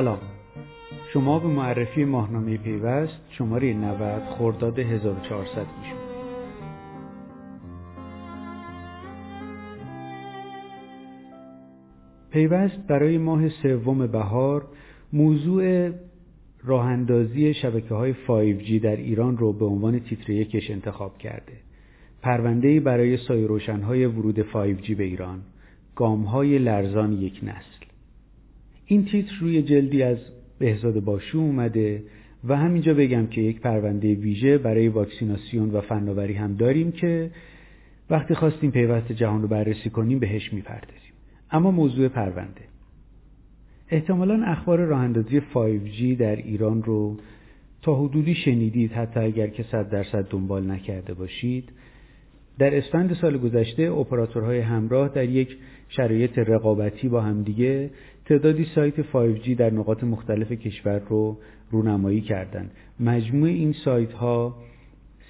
سلام شما به معرفی ماهنامه پیوست شماره 90 خرداد 1400 گوش پیوست برای ماه سوم بهار موضوع راه اندازی شبکه های 5G در ایران رو به عنوان تیتر یکش انتخاب کرده. پرونده برای سایه روشنهای ورود 5G به ایران. گام های لرزان یک نسل. این تیتر روی جلدی از بهزاد باشو اومده و همینجا بگم که یک پرونده ویژه برای واکسیناسیون و فناوری هم داریم که وقتی خواستیم پیوست جهان رو بررسی کنیم بهش می‌پردازیم. اما موضوع پرونده احتمالا اخبار راه اندازی 5G در ایران رو تا حدودی شنیدید حتی اگر که صد درصد دنبال نکرده باشید در اسفند سال گذشته اپراتورهای همراه در یک شرایط رقابتی با همدیگه تعدادی سایت 5G در نقاط مختلف کشور رو رونمایی کردند. مجموع این سایت ها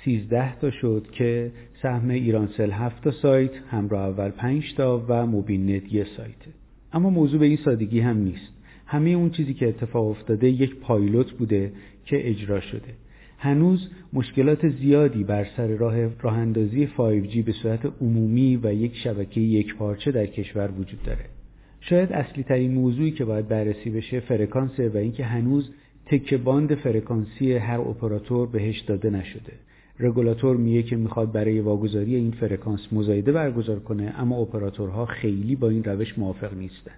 13 تا شد که سهم ایرانسل 7 تا سایت، همراه اول 5 تا و موبین نت یه سایته. اما موضوع به این سادگی هم نیست همه اون چیزی که اتفاق افتاده یک پایلوت بوده که اجرا شده هنوز مشکلات زیادی بر سر راه راه اندازی 5G به صورت عمومی و یک شبکه یک پارچه در کشور وجود داره شاید اصلی ترین موضوعی که باید بررسی بشه فرکانس و اینکه هنوز تکه باند فرکانسی هر اپراتور بهش داده نشده. رگولاتور میگه که می‌خواد برای واگذاری این فرکانس مزایده برگزار کنه اما اپراتورها خیلی با این روش موافق نیستن.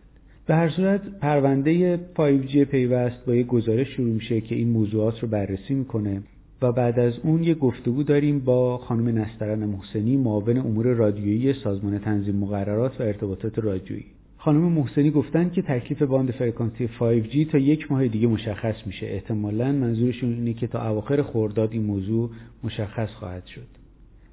به هر صورت پرونده 5G پیوست با یه گزارش شروع میشه که این موضوعات رو بررسی می‌کنه و بعد از اون یه گفتگو داریم با خانم نسترن محسنی معاون امور رادیویی سازمان تنظیم مقررات و ارتباطات رادیویی. خانم محسنی گفتن که تکلیف باند فرکانسی 5G تا یک ماه دیگه مشخص میشه. احتمالا منظورشون اینه که تا اواخر خرداد این موضوع مشخص خواهد شد.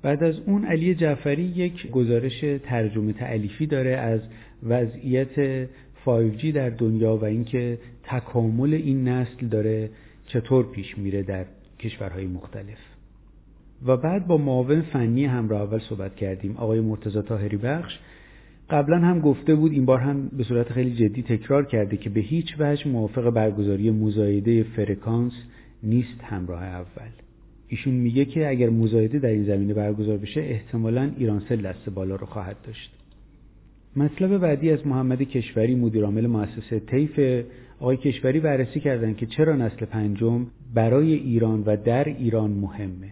بعد از اون علی جعفری یک گزارش ترجمه تعلیفی داره از وضعیت 5G در دنیا و اینکه تکامل این نسل داره چطور پیش میره در کشورهای مختلف. و بعد با معاون فنی همراه اول صحبت کردیم. آقای مرتضی طاهری بخش قبلا هم گفته بود این بار هم به صورت خیلی جدی تکرار کرده که به هیچ وجه موافق برگزاری مزایده فرکانس نیست همراه اول. ایشون میگه که اگر مزایده در این زمینه برگزار بشه احتمالا ایرانسل دست بالا رو خواهد داشت. مطلب بعدی از محمد کشوری مدیرعامل مؤسسه طیف آقای کشوری بررسی کردند که چرا نسل پنجم برای ایران و در ایران مهمه.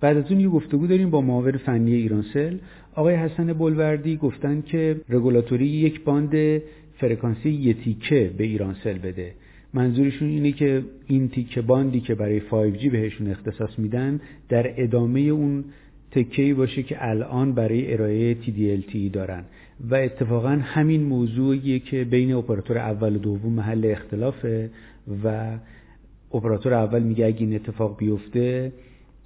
بعد از اون یه گفتگو داریم با معاون فنی ایرانسل آقای حسن بلوردی گفتن که رگولاتوری یک باند فرکانسی یه تیکه به ایرانسل بده. منظورشون اینه که این تیکه باندی که برای 5G بهشون اختصاص میدن در ادامه اون تکهی باشه که الان برای ارائه TDLTE دارن. و اتفاقا همین موضوعیه که بین اپراتور اول و دوم محل اختلافه و اپراتور اول میگه اگه این اتفاق بیفته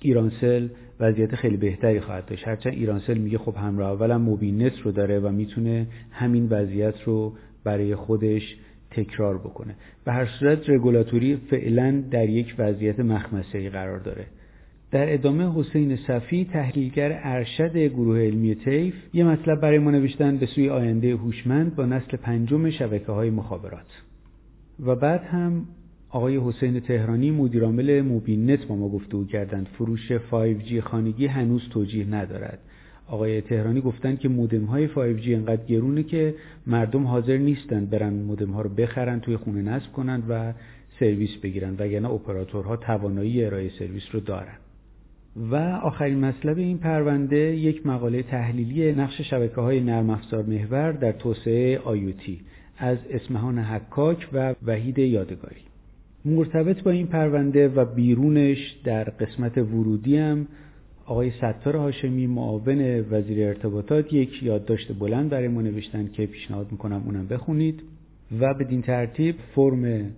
ایرانسل وضعیت خیلی بهتری خواهد داشت. هرچند ایرانسل میگه خب همراه اولم موبینت رو داره و می‌تونه همین وضعیت رو برای خودش تکرار بکنه. به هر صورت رگولاتوری فعلا در یک وضعیت مخمسه قرار داره. در ادامه حسین صفی تحلیلگر ارشد گروه علمی تیف یه مطلب برای ما نوشتن به سوی آینده هوشمند با نسل پنجم شبکه های مخابرات. و بعد هم آقای حسین تهرانی مدیرعامل موبین نت با ما گفتگو کردند فروش 5G خانگی هنوز توجیه ندارد. آقای تهرانی گفتند که مودم های 5G انقدر گرونه که مردم حاضر نیستند برن مودم ها رو بخرن توی خونه نصب کنند و سرویس بگیرن وگرنه اپراتورها توانایی ارائه سرویس رو دارن. و آخرین مطلب این پرونده یک مقاله تحلیلی نقش شبکه های نرم افزار محور در توسعه آیوتی از اسمهان حکاک و وحید یادگاری. مرتبط با این پرونده و بیرونش در قسمت ورودی هم آقای ستار هاشمی معاون وزیر ارتباطات یک یادداشت بلند برای ما نوشتن که پیشنهاد می‌کنم اونم بخونید. و بدین ترتیب فرم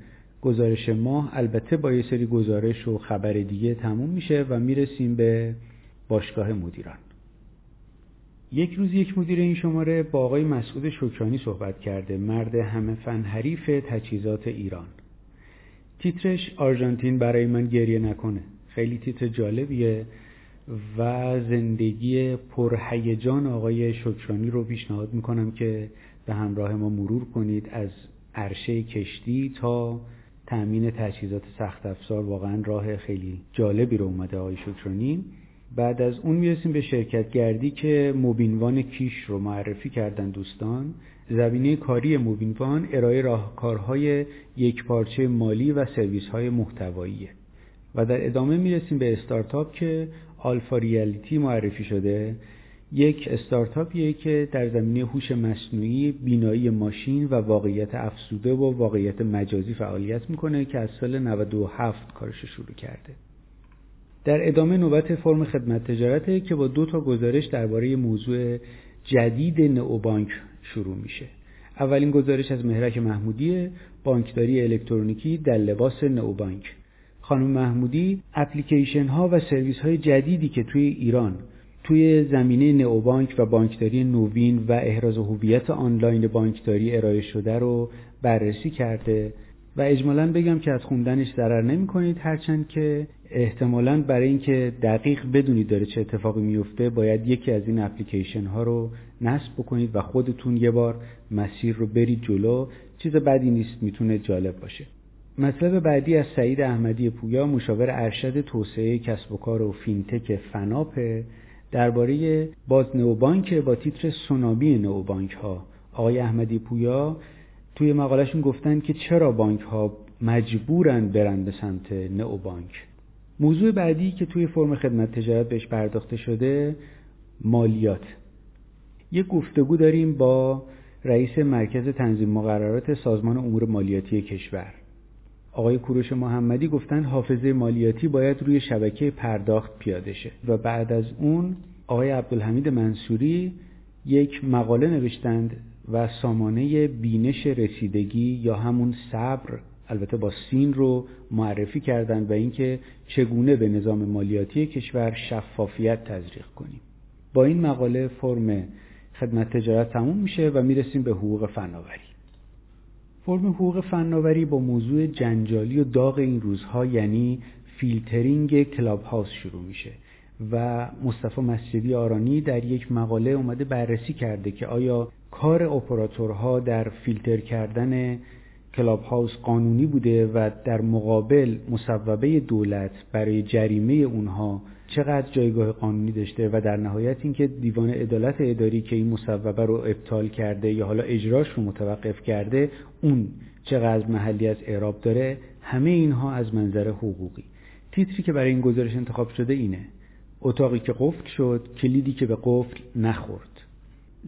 گزارش ما البته با یه سری گزارش و خبر دیگه تموم میشه و می‌رسیم به باشگاه مدیران. یک روز یک مدیر این شماره با آقای مسعود شکرانی صحبت کرده مرد همه فن حریف تجهیزات ایران. تیترش آرژانتین برای من گریه نکنه. خیلی تیتر جالبیه و زندگی پرهیجان آقای شکرانی رو پیشنهاد می‌کنم که به همراه ما مرور کنید از عرشه کشتی تا تأمین تجهیزات سخت افزار واقعا راه خیلی جالبی رو اومده آقای شکرانی. بعد از اون می‌رسیم به شرکت گردی که موبینوان کیش رو معرفی کردن دوستان. زمینه کاری موبینوان ارائه راهکارهای یک پارچه مالی و سرویس های محتواییه. و در ادامه می‌رسیم به استارتاپ که آلفا ریالیتی معرفی شده. یک استارتاپیه که در زمینه هوش مصنوعی، بینایی ماشین و واقعیت افسوده و واقعیت مجازی فعالیت می‌کنه که از سال 97 کارش شروع کرده. در ادامه نوبت فرم خدمت تجارته که با دو تا گزارش درباره موضوع جدید نئوبانک شروع میشه. اولین گزارش از مهرک محمودی بانکداری الکترونیکی در لباس نئوبانک. خانم محمودی اپلیکیشن ها و سرویس های جدیدی که توی ایران توی زمینه نئوبانک و بانکداری نوین و احراز هویت آنلاین بانکداری ارائه شده رو بررسی کرده و اجمالا بگم که از خوندنش ضرر نمی کنید هرچند که احتمالا برای اینکه دقیق بدونید داره چه اتفاقی میفته باید یکی از این اپلیکیشن ها رو نصب بکنید و خودتون یه بار مسیر رو برید جلو. چیز بدی نیست می‌تونه جالب باشه. مطلب بعدی از سعید احمدی پویا مشاور ارشد توسعه کسب و کار و فینتک فناپه درباره باز نوبانک با تیتر سونامی نوبانک ها آقای احمدی پویا توی مقالشون گفتن که چرا بانک ها مجبورن برن به سمت نوبانک. موضوع بعدی که توی فرم خدمت تجارت بهش پرداخته شده مالیات. یک گفتگو داریم با رئیس مرکز تنظیم مقررات سازمان امور مالیاتی کشور. آقای کوروش محمدی گفتن حافظه مالیاتی باید روی شبکه پرداخت پیاده شه و بعد از اون آقای عبدالحمید منصوری یک مقاله نوشتند و سامانه بینش رسیدگی یا همون صبر البته با سین رو معرفی کردند و اینکه چگونه به نظام مالیاتی کشور شفافیت تزریق کنیم. با این مقاله فرم خدمت تجارت تموم میشه و می‌رسیم به حقوق فناوری. فرم حقوق فناوری با موضوع جنجالی و داغ این روزها یعنی فیلترینگ کلاب هاوس شروع میشه و مصطفی مسجدی آرانی در یک مقاله اومده بررسی کرده که آیا کار اپراتورها در فیلتر کردن کلاب هاوس قانونی بوده و در مقابل مصوبه دولت برای جریمه اونها چقدر جایگاه قانونی داشته و در نهایت اینکه دیوان عدالت اداری که این مصوبه رو ابطال کرده یا حالا اجراش رو متوقف کرده اون چقدر محلی از اعراب داره همه اینها از منظر حقوقی. تیتری که برای این گزارش انتخاب شده اینه. اتاقی که قفل شد کلیدی که به قفل نخورد.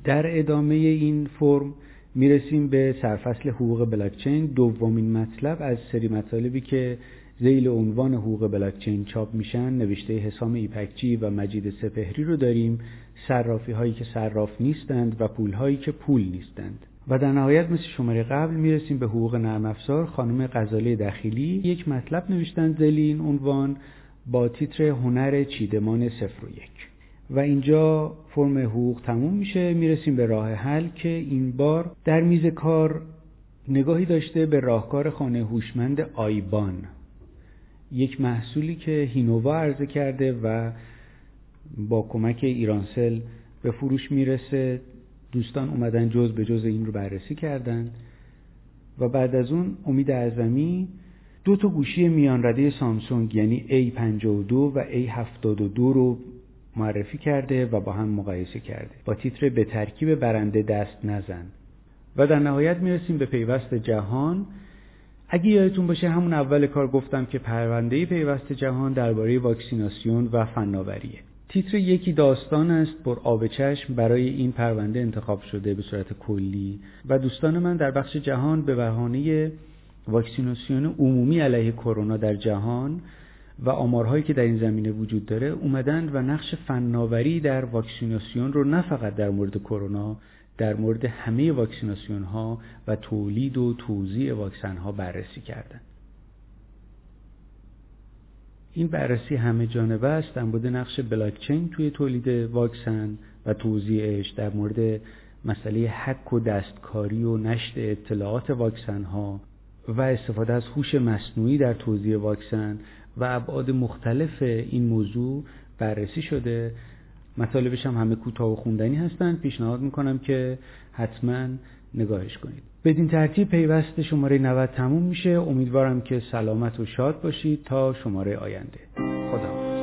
در ادامه این فرم می‌رسیم به سرفصل حقوق بلاکچین. دومین مطلب از سری مطالبی که زیل عنوان حقوق بلاکچین چاپ میشن نوشته حسام ایپکچی و مجید سپهری رو داریم. صرافی هایی که صراف نیستند و پول هایی که پول نیستند. و در نهایت مثل شماره قبل می‌رسیم به حقوق نرم افزار. خانم غزاله دخیلی یک مطلب نوشتن زیل این عنوان با تیتر هنر چیدمان صفر و یک. و اینجا فرم حقوق تموم میشه. می‌رسیم به راه حل که این بار در میز کار نگاهی داشته به راهکار خانه هوشمند آیبان. یک محصولی که هینووا عرضه کرده و با کمک ایرانسل به فروش می‌رسه. دوستان اومدن جز به جز این رو بررسی کردن. و بعد از اون امید اعظمی دو تا گوشی میان رده سامسونگ یعنی A52 و A72 رو معرفی کرده و با هم مقایسه کرده. با تیتر به ترکیب برنده دست نزن. و در نهایت می‌رسیم به پیوست جهان. اگه یادتون باشه همون اول کار گفتم که پرونده پیوست جهان درباره واکسیناسیون و فناوریه. تیتر یکی داستان است پر آب چشم برای این پرونده انتخاب شده به صورت کلی. و دوستان من در بخش جهان به بهانه واکسیناسیون عمومی علیه کرونا در جهان و آمارهایی که در این زمینه وجود داره اومدن و نقش فناوری در واکسیناسیون رو نه فقط در مورد کرونا در مورد همه واکسیناسیون ها و تولید و توزیع واکسن ها بررسی کردن. این بررسی همه جانبه است. در مورد نقش بلاکچین توی تولید واکسن و توزیعش در مورد مسئله حک و دستکاری و نشر اطلاعات واکسن ها و استفاده از هوش مصنوعی در توزیع واکسن و ابعاد مختلف این موضوع بررسی شده. مطالبش هم همه کوتاه و خوندنی هستند. پیشنهاد می‌کنم که حتما نگاهش کنید. بدین ترتیب پیوست شماره 90 تموم میشه. امیدوارم که سلامت و شاد باشید تا شماره آینده. خدا